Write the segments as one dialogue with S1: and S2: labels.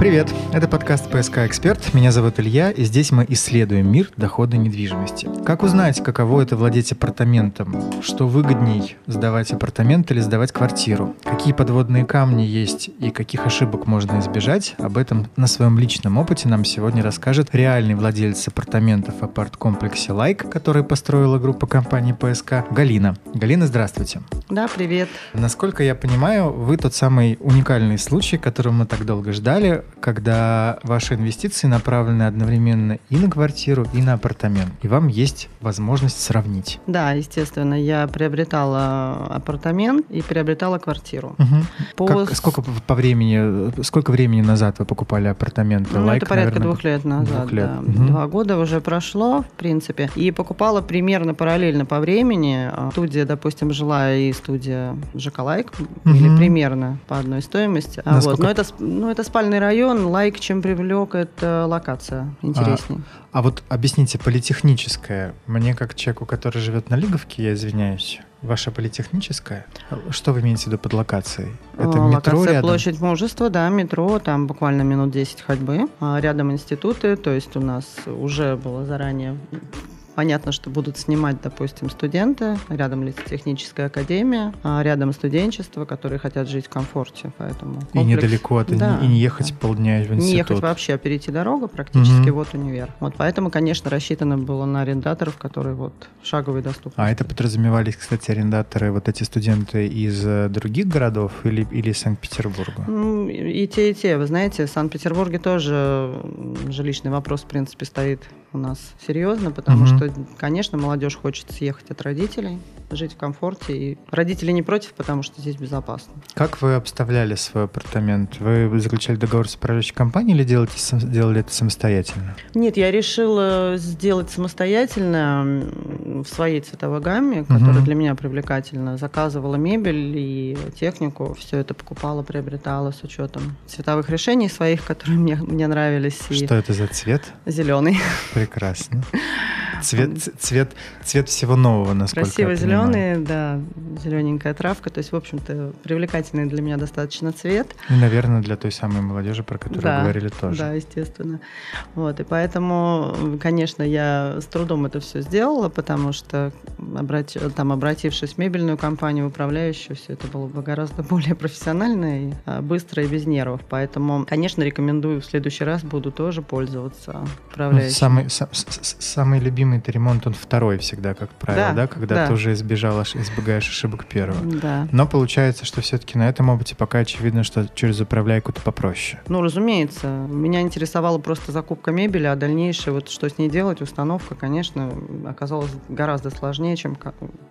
S1: Привет, это подкаст «ПСК Эксперт». Меня зовут Илья, и здесь мы исследуем мир дохода недвижимости. Как узнать, каково это владеть апартаментом? Что выгодней, сдавать апартамент или сдавать квартиру? Какие подводные камни есть и каких ошибок можно избежать? Об этом на своем личном опыте нам сегодня расскажет реальный владелец апартаментов в апарт-комплексе «Лайк», который построила группа компании «ПСК», Галина. Галина, здравствуйте.
S2: Да, привет.
S1: Насколько я понимаю, вы тот самый уникальный случай, который мы так долго ждали, когда ваши инвестиции направлены одновременно и на квартиру, и на апартамент. И вам есть возможность сравнить.
S2: Да, естественно, я приобретала апартамент и приобретала квартиру.
S1: Угу. По... Как, сколько по времени, сколько времени назад вы покупали апартаменты?
S2: Ну, Лайк, это порядка наверное, двух лет назад. Двух лет. Да. Угу. Два года уже прошло, в принципе. И покупала примерно параллельно по времени. А, студия, допустим, жила и студия ЖК Лайк, угу. или примерно по одной стоимости. А вот. Но это, ну, это спальный район район, лайк чем привлек, это локация интереснее.
S1: А, а вот объясните, политехническая, мне как человеку, который живет на Лиговке, я извиняюсь, Ваша политехническая? Что вы имеете в виду под локацией?
S2: Это Локация метро рядом? площадь мужества, да, метро, там буквально минут 10 ходьбы. А рядом институты, то есть у нас уже было заранее Понятно, что будут снимать, допустим, студенты, рядом лесотехническая академия, а рядом студенчество, которые хотят жить в комфорте. Поэтому комплекс...
S1: И недалеко от, да, и не ехать да. полдня в институт.
S2: Не ехать вообще, а перейти дорогу практически угу. вот универ. Вот поэтому, конечно, рассчитано было на арендаторов, которые вот шаговой доступности.
S1: А это подразумевались, кстати, арендаторы, вот эти студенты из э, других городов или, или Санкт-Петербурга?
S2: И те, и те. Вы знаете, в Санкт-Петербурге тоже жилищный вопрос, в принципе, стоит у нас серьезно, потому угу. что, конечно, молодежь хочет съехать от родителей, жить в комфорте. И родители не против, потому что здесь безопасно.
S1: Как вы обставляли свой апартамент? Вы заключали договор с управляющей компанией или делаете, делали это самостоятельно?
S2: Нет, я решила сделать самостоятельно в своей цветовой гамме, которая угу. для меня привлекательна. Заказывала мебель и технику, все это покупала, приобретала с учетом цветовых решений своих, которые мне, мне нравились.
S1: Что и это за цвет?
S2: Зеленый.
S1: Прекрасно. Цвет, цвет, цвет всего нового, насколько
S2: Красиво зеленый, да, зелененькая травка. То есть, в общем-то, привлекательный для меня достаточно цвет.
S1: И, наверное, для той самой молодежи, про которую да, говорили тоже.
S2: Да, естественно. Вот, и поэтому, конечно, я с трудом это все сделала, потому что, обрати, там, обратившись в мебельную компанию, управляющую, все это было бы гораздо более профессионально и а, быстро и без нервов. Поэтому, конечно, рекомендую в следующий раз буду тоже пользоваться управляющим.
S1: Самый, самый любимый любимый это ремонт, он второй всегда, как правило, да, да? когда да. ты уже избежал, избегаешь ошибок первого.
S2: Да.
S1: Но получается, что все-таки на этом опыте пока очевидно, что через управляйку-то попроще.
S2: Ну, разумеется. Меня интересовала просто закупка мебели, а дальнейшее, вот что с ней делать, установка, конечно, оказалась гораздо сложнее, чем,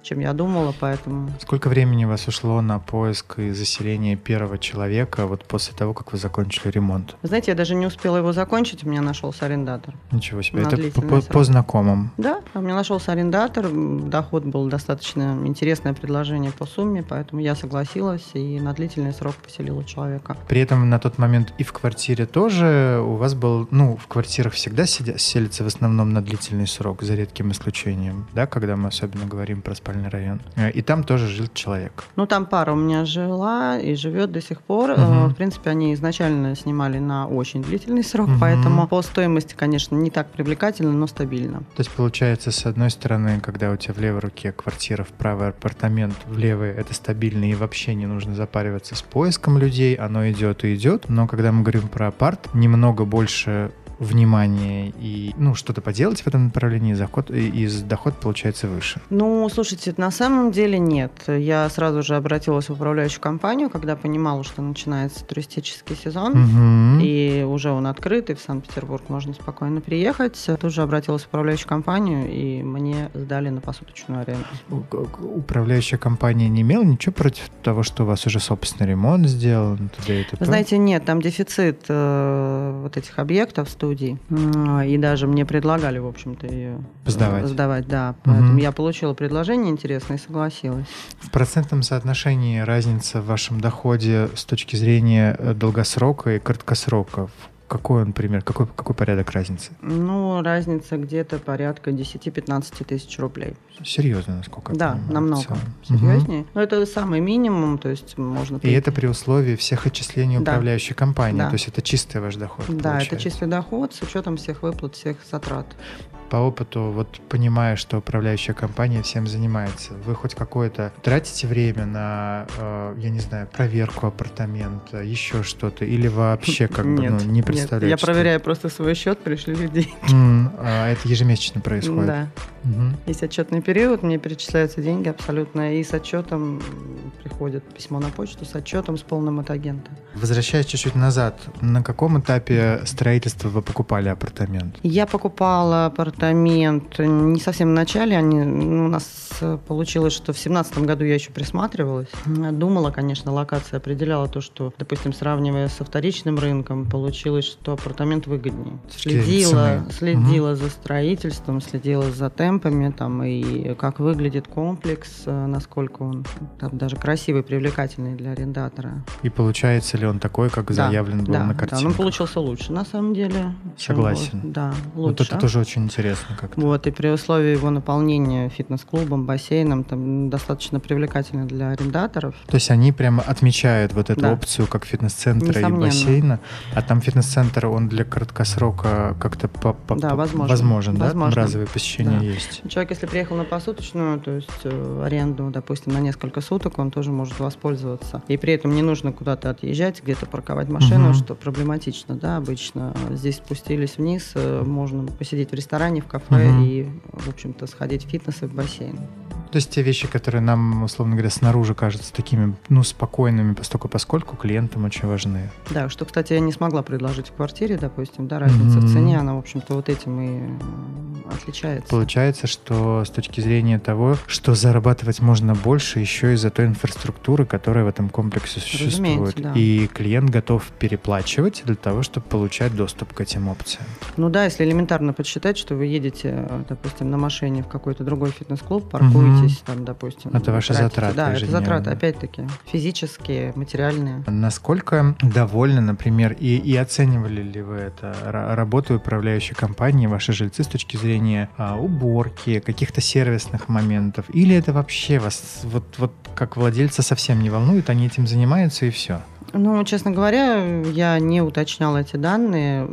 S2: чем я думала, поэтому...
S1: Сколько времени у вас ушло на поиск и заселение первого человека вот после того, как вы закончили ремонт?
S2: Знаете, я даже не успела его закончить, у меня нашелся арендатор.
S1: Ничего себе. Это по, по знакомым?
S2: Да, у меня нашелся арендатор, доход был достаточно интересное предложение по сумме, поэтому я согласилась и на длительный срок поселила человека.
S1: При этом на тот момент и в квартире тоже у вас был, ну, в квартирах всегда сидя, селится в основном на длительный срок, за редким исключением, да, когда мы особенно говорим про спальный район. Э, и там тоже жил человек.
S2: Ну, там пара у меня жила и живет до сих пор. Угу. В принципе, они изначально снимали на очень длительный срок, угу. поэтому по стоимости, конечно, не так привлекательно, но стабильно.
S1: То есть получается, с одной стороны, когда у тебя в левой руке квартира, в правый апартамент, в левый это стабильно и вообще не нужно запариваться с поиском людей, оно идет и идет, но когда мы говорим про апарт, немного больше внимание и ну, что-то поделать в этом направлении, заход, и доход получается выше?
S2: Ну, слушайте, на самом деле нет. Я сразу же обратилась в управляющую компанию, когда понимала, что начинается туристический сезон, угу. и уже он открыт, и в Санкт-Петербург можно спокойно приехать. Тут же обратилась в управляющую компанию, и мне сдали на посуточную аренду.
S1: Управляющая компания не имела ничего против того, что у вас уже собственный ремонт сделан?
S2: Вы знаете, нет, там дефицит э, вот этих объектов, студий. И даже мне предлагали, в общем-то, ее
S1: сдавать.
S2: сдавать да. Поэтому угу. я получила предложение интересное и согласилась.
S1: В процентном соотношении разница в вашем доходе с точки зрения э, долгосрока и краткосрока какой он пример, какой, какой порядок разницы?
S2: Ну, разница где-то порядка 10-15 тысяч рублей.
S1: Серьезно, насколько
S2: Да,
S1: понимаю,
S2: намного серьезнее. Угу. Но это самый минимум, то есть можно...
S1: И это при условии всех отчислений
S2: да.
S1: управляющей компании,
S2: да.
S1: то есть это чистый ваш доход
S2: Да,
S1: получается.
S2: это чистый доход с учетом всех выплат, всех затрат.
S1: По опыту, вот понимая, что управляющая компания всем занимается, вы хоть какое-то тратите время на, э, я не знаю, проверку апартамента, еще что-то, или вообще как бы ну, не представляете?
S2: Нет, я проверяю просто свой счет, пришли людей.
S1: Mm, а это ежемесячно происходит?
S2: Да.
S1: Угу.
S2: Есть отчетный период, мне перечисляются деньги абсолютно, и с отчетом приходит письмо на почту с отчетом с полным от агента.
S1: Возвращаясь чуть-чуть назад, на каком этапе строительства вы покупали апартамент?
S2: Я покупала апартамент не совсем в начале, они, ну, у нас получилось, что в семнадцатом году я еще присматривалась. Думала, конечно, локация определяла то, что, допустим, сравнивая со вторичным рынком, получилось, что апартамент выгоднее. Следила, следила угу. за строительством, следила за темпами, там, и как выглядит комплекс, насколько он там, даже красивый, привлекательный для арендатора.
S1: И получается ли он такой, как
S2: да,
S1: заявлен был
S2: да,
S1: на картинке?
S2: Да, он получился лучше, на самом деле.
S1: Согласен.
S2: Вот, да, лучше.
S1: Вот это тоже очень интересно как-то.
S2: Вот, и при условии его наполнения фитнес-клубом, бассейном, там достаточно привлекательно для арендаторов.
S1: То есть они прямо отмечают вот эту
S2: Да.
S1: опцию как фитнес-центра и бассейна, а там фитнес-центр, он для краткосрока как-то по- по-
S2: Да, возможно.
S1: возможен, да? Там
S2: Возможно.
S1: разовые посещения
S2: Да.
S1: есть.
S2: Человек, если приехал на посуточную, то есть э, аренду, допустим, на несколько суток, он тоже может воспользоваться. И при этом не нужно куда-то отъезжать, где-то парковать машину,
S1: Мгм.
S2: что проблематично, да, обычно. Здесь спустились вниз, э, можно посидеть в ресторане, в кафе
S1: Мгм.
S2: и, в общем-то, сходить в фитнес и в бассейн.
S1: То есть те вещи, которые нам, условно говоря, снаружи кажутся такими, ну, спокойными, постольку поскольку клиентам очень важны.
S2: Да, что, кстати, я не смогла предложить в квартире, допустим, да, разница
S1: Мгм.
S2: в цене, она, в общем-то, вот этим и э, отличается.
S1: Получается, что с точки зрения того, что зарабатывать можно больше еще из-за той инфраструктуры, которая в этом комплексе существует.
S2: Да.
S1: И клиент готов переплачивать для того, чтобы получать доступ к этим опциям.
S2: Ну да, если элементарно подсчитать, что вы едете, э, допустим, на машине в какой-то другой фитнес-клуб, паркуетесь там, допустим.
S1: Это ваши
S2: тратите.
S1: затраты
S2: Да, это затраты, опять-таки, физические, материальные.
S1: Насколько довольны, например, и, и оценивали ли вы это ра- работу управляющей компании, ваши жильцы с точки зрения а, уборки, каких-то сервисных моментов? Или это вообще вас вот, вот как владельца совсем не волнует, они этим занимаются и все?
S2: Ну, честно говоря, я не уточняла эти данные.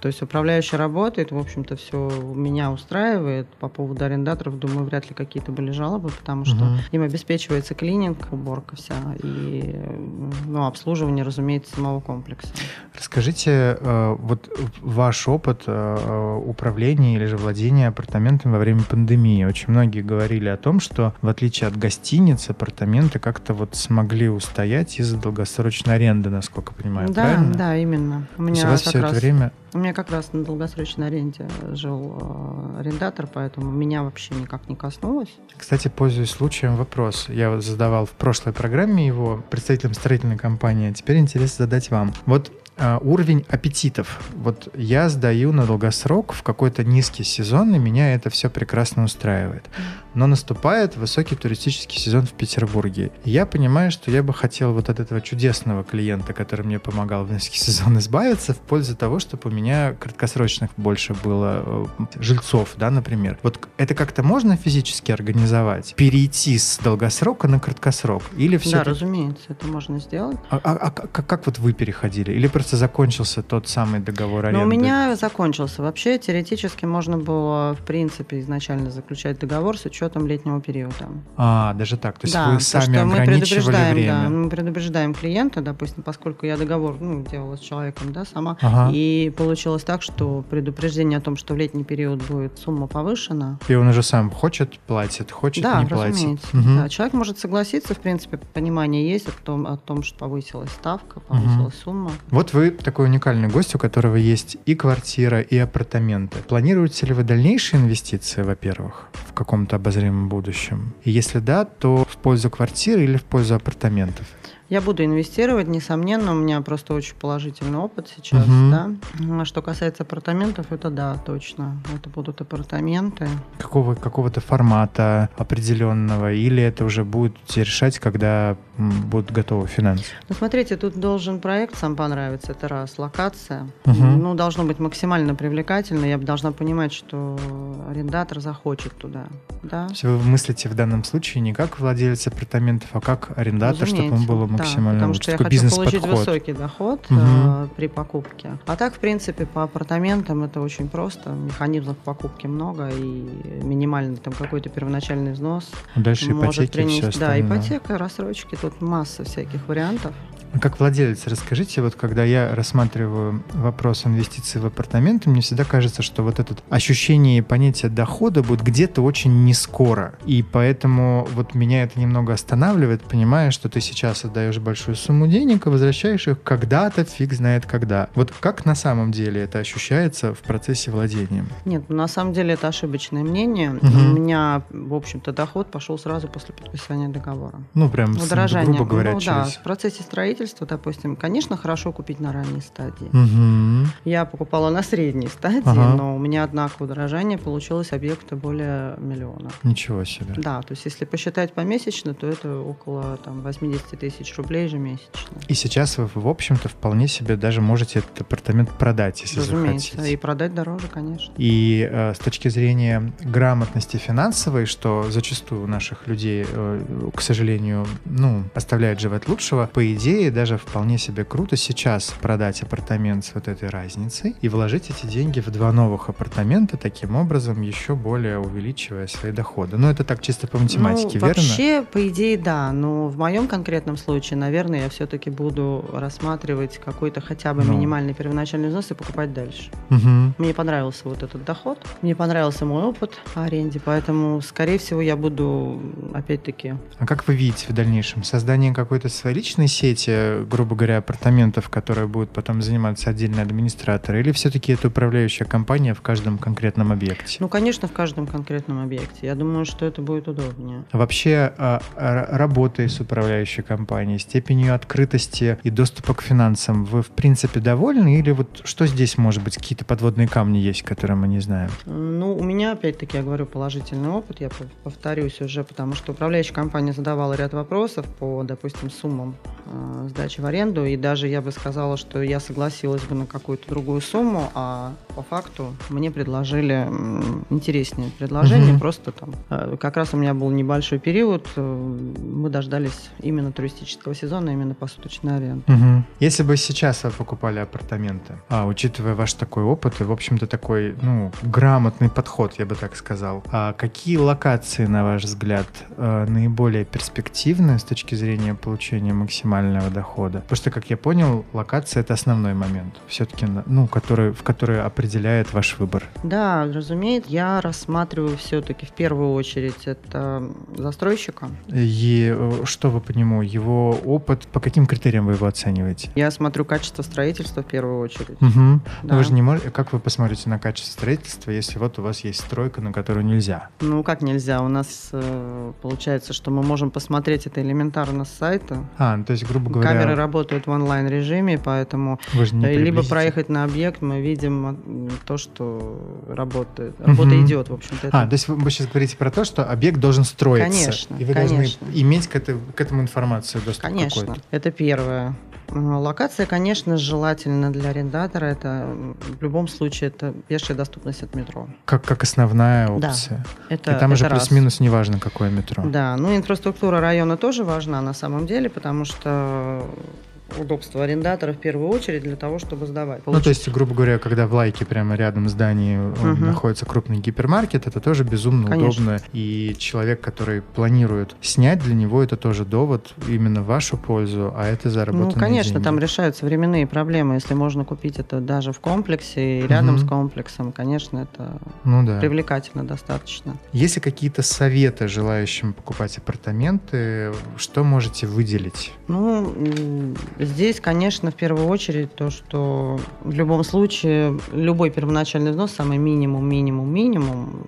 S2: То есть управляющий работает, в общем-то, все меня устраивает. По поводу арендаторов, думаю, вряд ли какие-то были жалобы, потому что
S1: Мгм.
S2: им обеспечивается клининг, уборка вся и ну, обслуживание, разумеется, самого комплекса.
S1: Расскажите, э, вот ваш опыт э, управления или же владения апартаментами во время пандемии. Очень многие говорили о том, что в отличие от гостиниц, апартаменты как-то вот смогли устоять из-за долгосрочной аренды, насколько понимаю,
S2: да,
S1: правильно?
S2: да, именно. У
S1: То есть
S2: меня
S1: у вас все это время
S2: У меня как раз на долгосрочной аренде жил э, арендатор, поэтому меня вообще никак не коснулось.
S1: Кстати, пользуясь случаем, вопрос. Я задавал в прошлой программе его представителям строительной компании. а Теперь интересно задать вам. Вот а, уровень аппетитов. Вот я сдаю на долгосрок в какой-то низкий сезон, и меня это все прекрасно устраивает. Но наступает высокий туристический сезон в Петербурге. И я понимаю, что я бы хотел вот от этого чудесного клиента, который мне помогал в низкий сезон, избавиться в пользу того, чтобы у меня краткосрочных больше было э, жильцов, да, например. Вот это как-то можно физически организовать? Перейти с долгосрока на краткосрок? Или все
S2: Да, разумеется, это можно сделать.
S1: а, а- а как, как вот вы переходили? Или просто закончился тот самый договор аренды?
S2: Но у меня закончился. Вообще, теоретически можно было, в принципе, изначально заключать договор с учетом летнего периода.
S1: А, даже так. То есть
S2: да,
S1: вы
S2: то,
S1: сами
S2: что мы предупреждаем,
S1: время.
S2: да, мы предупреждаем клиента, допустим, поскольку я договор ну, делала с человеком, да, сама,
S1: Ага.
S2: и получилось так, что предупреждение о том, что в летний период будет сумма повышена,
S1: И он уже сам хочет, платит, хочет,
S2: да,
S1: не платит. Мгм.
S2: Да, человек может согласиться, в принципе, понимание есть о том, о том что повысилась ставка, повысилась сумма.
S1: Вот вы такой уникальный гость, у которого есть и квартира, и апартаменты. Планируете ли вы дальнейшие инвестиции, во-первых, в каком-то обозримом будущем? И если да, то в пользу квартиры или в пользу апартаментов?
S2: Я буду инвестировать, несомненно, у меня просто очень положительный опыт сейчас,
S1: Мгм.
S2: да. А Что касается апартаментов, это да, точно. Это будут апартаменты.
S1: Какого, какого-то формата определенного, или это уже будете решать, когда будут готовы финансы?
S2: Ну, смотрите, тут должен проект сам понравиться, это раз. Локация,
S1: Мгм.
S2: ну, должно быть максимально привлекательно. Я должна понимать, что арендатор захочет туда, да.
S1: То есть вы мыслите в данном случае не как владелец апартаментов, а как арендатор, чтобы ему
S2: Разумеется,
S1: было
S2: да,
S1: максимально
S2: потому
S1: лучше.
S2: что я хочу получить высокий доход
S1: Мгм.
S2: э, при покупке. А так, в принципе, по апартаментам это очень просто. Механизмов покупки много и минимальный там какой-то первоначальный взнос
S1: Дальше
S2: может
S1: ипотеки
S2: принести. Да, ипотека, рассрочки, тут масса всяких вариантов.
S1: Как владелец, расскажите, вот когда я рассматриваю вопрос инвестиций в апартаменты, мне всегда кажется, что вот это ощущение и понятие дохода будет где-то очень не скоро. И поэтому вот меня это немного останавливает, понимая, что ты сейчас отдаешь большую сумму денег и возвращаешь их когда-то, фиг знает когда. Вот как на самом деле это ощущается в процессе владения?
S2: Нет, ну, на самом деле это ошибочное мнение.
S1: Мгм.
S2: У меня, в общем-то, доход пошел сразу после подписания договора.
S1: Ну, прям,
S2: Удорожание.
S1: грубо говоря,
S2: ну, да,
S1: через...
S2: в процессе строительства, допустим, конечно, хорошо купить на ранней стадии.
S1: Мгм.
S2: Я покупала на средней стадии,
S1: Ага.
S2: но у меня, однако, удорожание получилось объекта более миллиона.
S1: Ничего себе.
S2: Да, то есть если посчитать помесячно, то это около там, 80 тысяч рублей ежемесячно.
S1: И сейчас вы, в общем-то, вполне себе даже можете этот апартамент продать, если
S2: Разумеется.
S1: захотите.
S2: И продать дороже, конечно.
S1: И э, с точки зрения грамотности финансовой, что зачастую у наших людей, э, к сожалению, ну, оставляет желать лучшего, по идее, даже вполне себе круто сейчас продать апартамент с вот этой разницей и вложить эти деньги в два новых апартамента, таким образом еще более увеличивая свои доходы. Но это так чисто по математике,
S2: ну,
S1: верно?
S2: Вообще, по идее, да. Но в моем конкретном случае, наверное, я все-таки буду рассматривать какой-то хотя бы
S1: Ну.
S2: минимальный первоначальный взнос и покупать дальше.
S1: Мгм.
S2: Мне понравился вот этот доход, мне понравился мой опыт аренде, поэтому, скорее всего, я буду, опять-таки,
S1: А как вы видите в дальнейшем создание какой-то своей личной сети, грубо говоря, апартаментов, которые будут потом заниматься отдельный администратор, или все-таки это управляющая компания в каждом конкретном объекте?
S2: ну, конечно, в каждом конкретном объекте. Я думаю, что это будет удобнее.
S1: Вообще, а, р- работой с управляющей компанией, степенью открытости и доступа к финансам, вы в принципе довольны? Или вот что здесь, может быть, какие-то подводные камни есть, которые мы не знаем?
S2: Ну, у меня, опять-таки, я говорю, положительный опыт. Я пов- повторюсь уже, потому что управляющая компания задавала ряд вопросов по, допустим, суммам э, сдачи в аренду. И даже я бы сказала, что я согласилась бы на какую-то другую сумму, а по факту мне предложили м, интереснее предложение.
S1: Мгм.
S2: Просто там, э, как раз у меня был небольшой период, э, мы дождались именно туристического сезона, именно посуточной аренды.
S1: Мгм. Если бы сейчас вы покупали апартаменты, а учитывая ваш такой опыт и, в общем-то, такой, ну, грамотный подход, я бы так сказал, а какие локации, на ваш взгляд, э, наиболее перспективны с точки зрения получения максимального дохода? Потому что, как я понял, локация это основной момент, все-таки, ну, который, в который определяет ваш выбор.
S2: Да, разумеется, я рассматриваю все-таки в первую очередь это застройщика.
S1: И э, что вы по нему, его опыт, по каким критериям вы его оцениваете?
S2: Я смотрю качество строительства в первую очередь.
S1: Мгм.
S2: Да.
S1: Но вы же не можете, как вы посмотрите на качество строительства, если вот у вас есть стройка, на которую нельзя?
S2: Ну, как нельзя? У нас э, получается, что мы можем посмотреть это элементарно с сайта.
S1: А, ну, то есть, грубо говоря,
S2: Камеры работают в онлайн-режиме, поэтому э, либо проехать на объект, мы видим то, что работает. Работа
S1: Мгм.
S2: идет, в общем-то. это-
S1: А, то есть вы, сейчас говорите про то, что объект должен строиться.
S2: Конечно,
S1: И вы
S2: конечно.
S1: должны иметь к, этой- к этому информацию доступ
S2: Конечно,
S1: какой-то.
S2: это первое. Локация, конечно, желательно для арендатора. Это в любом случае это пешая доступность от метро.
S1: Как, как основная
S2: Да.
S1: опция.
S2: Это,
S1: И там
S2: это
S1: уже плюс-минус неважно, какое метро.
S2: Да, ну инфраструктура района тоже важна на самом деле, потому что удобство арендатора в первую очередь для того, чтобы сдавать.
S1: Ну, то есть, грубо говоря, когда в лайке прямо рядом здании э,
S2: Мгм.
S1: находится крупный гипермаркет, это тоже безумно
S2: Конечно.
S1: удобно. И человек, который планирует снять, для него это тоже довод именно в вашу пользу, а это заработанные
S2: Ну, конечно,
S1: деньги.
S2: там решаются временные проблемы. Если можно купить это даже в комплексе и рядом
S1: Мгм.
S2: с комплексом, конечно, это
S1: Ну да.
S2: привлекательно достаточно.
S1: Есть ли какие-то советы желающим покупать апартаменты? Что можете выделить?
S2: Ну, здесь, конечно, в первую очередь то, что в любом случае любой первоначальный взнос, самый минимум, минимум, минимум,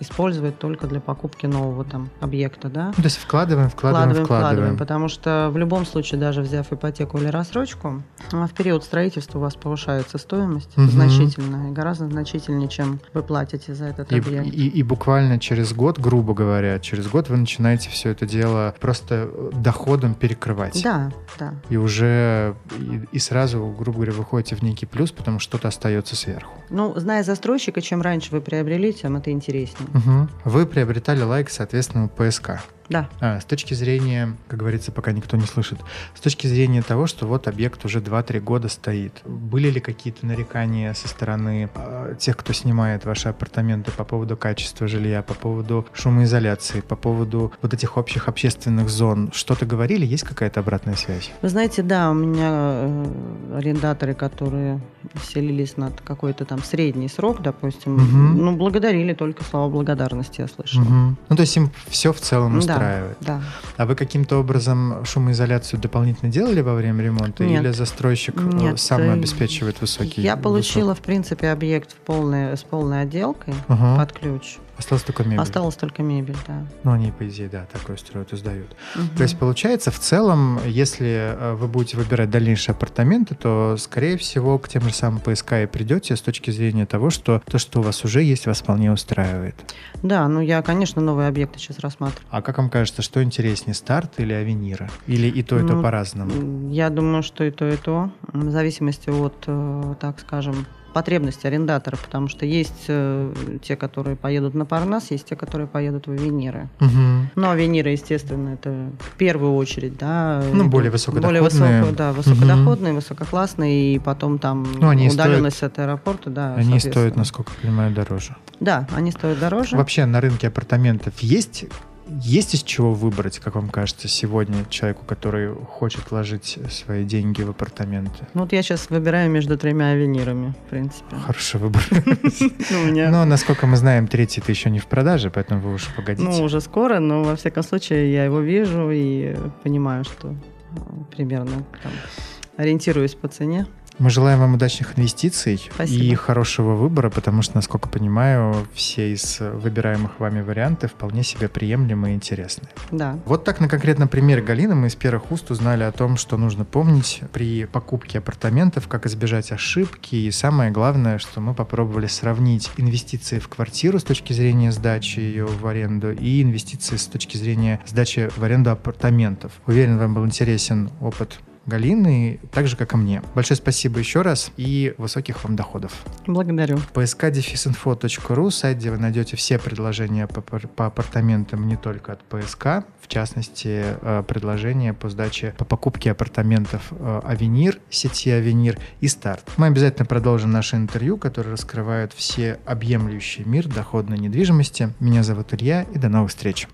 S2: использовать только для покупки нового там объекта, да.
S1: То есть вкладываем, вкладываем, вкладываем, вкладываем.
S2: Потому что в любом случае, даже взяв ипотеку или рассрочку, а, в период строительства у вас повышается стоимость угу. значительно, и гораздо значительнее, чем вы платите за этот
S1: и,
S2: объект.
S1: И, и буквально через год, грубо говоря, через год вы начинаете все это дело просто доходом перекрывать.
S2: Да, да.
S1: И уже и, и сразу, грубо говоря, выходите в некий плюс, потому что что-то остается сверху.
S2: Ну, зная застройщика, чем раньше вы приобрели, тем это интереснее.
S1: Угу. Вы приобретали лайк, соответственно, ПСК.
S2: Да.
S1: А, с точки зрения, как говорится, пока никто не слышит, с точки зрения того, что вот объект уже 2-3 года стоит, были ли какие-то нарекания со стороны э, тех, кто снимает ваши апартаменты по поводу качества жилья, по поводу шумоизоляции, по поводу вот этих общих общественных зон? Что-то говорили? Есть какая-то обратная связь?
S2: Вы знаете, да, у меня э, арендаторы, которые селились на какой-то там средний срок, допустим, угу. ну, благодарили только слова благодарности, я слышала. Угу.
S1: Ну, то есть им все в целом устраивает? Устраивает.
S2: Да.
S1: А вы каким-то образом шумоизоляцию дополнительно делали во время ремонта?
S2: Нет.
S1: Или застройщик э,
S2: Нет.
S1: сам э, обеспечивает высокий?
S2: Я получила, высок... в принципе, объект в полной, с полной отделкой
S1: ага.
S2: под ключ.
S1: Осталось только мебель.
S2: Осталось только мебель, да.
S1: Ну, они, по идее, да, такое строят и сдают.
S2: Угу.
S1: То есть, получается, в целом, если э, вы будете выбирать дальнейшие апартаменты, то, скорее всего, к тем же самым ПСК и придете с точки зрения того, что то, что у вас уже есть, вас вполне устраивает.
S2: Да, ну я, конечно, новые объекты сейчас рассматриваю.
S1: А как вам кажется, что интереснее, старт или авенира? Или и то, и то ну, по-разному?
S2: Я думаю, что и то, и то. В зависимости от, э, так скажем, потребности арендатора, потому что есть э, те, которые поедут на Парнас, есть те, которые поедут в Авениры.
S1: Угу.
S2: Ну, Авениры, естественно, это в первую очередь, да.
S1: Ну, более высокодоходные. Более
S2: высоко, да, высокодоходные, угу. высококлассные, и потом там ну, они удаленность стоят, от аэропорта, да.
S1: Они стоят, насколько я понимаю, дороже.
S2: Да, они стоят дороже.
S1: Вообще на рынке апартаментов есть есть из чего выбрать, как вам кажется, сегодня человеку, который хочет вложить свои деньги в апартаменты?
S2: Ну вот я сейчас выбираю между тремя авенирами, в принципе.
S1: Хороший выбор. Но, насколько мы знаем, третий-то еще не в продаже, поэтому вы уж погодите.
S2: Ну, уже скоро, но во всяком случае я его вижу и понимаю, что э, примерно ориентируюсь по цене.
S1: Мы желаем вам удачных инвестиций
S2: Спасибо.
S1: и хорошего выбора, потому что, насколько понимаю, все из выбираемых вами варианты вполне себе приемлемы и интересны.
S2: Да.
S1: Вот так на конкретном примере Галины мы из первых уст узнали о том, что нужно помнить при покупке апартаментов, как избежать ошибки, и самое главное, что мы попробовали сравнить инвестиции в квартиру с точки зрения сдачи ее в аренду и инвестиции с точки зрения сдачи в аренду апартаментов. Уверен, вам был интересен опыт Галины, так же, как и мне. Большое спасибо еще раз и высоких вам доходов.
S2: Благодарю.
S1: pskdefisinfo.ru, сайт, где вы найдете все предложения по, по апартаментам не только от ПСК, в частности, э, предложения по сдаче, по покупке апартаментов э, Авенир, сети Авенир и Старт. Мы обязательно продолжим наше интервью, которое раскрывает все объемлющий мир доходной недвижимости. Меня зовут Илья, и до новых встреч.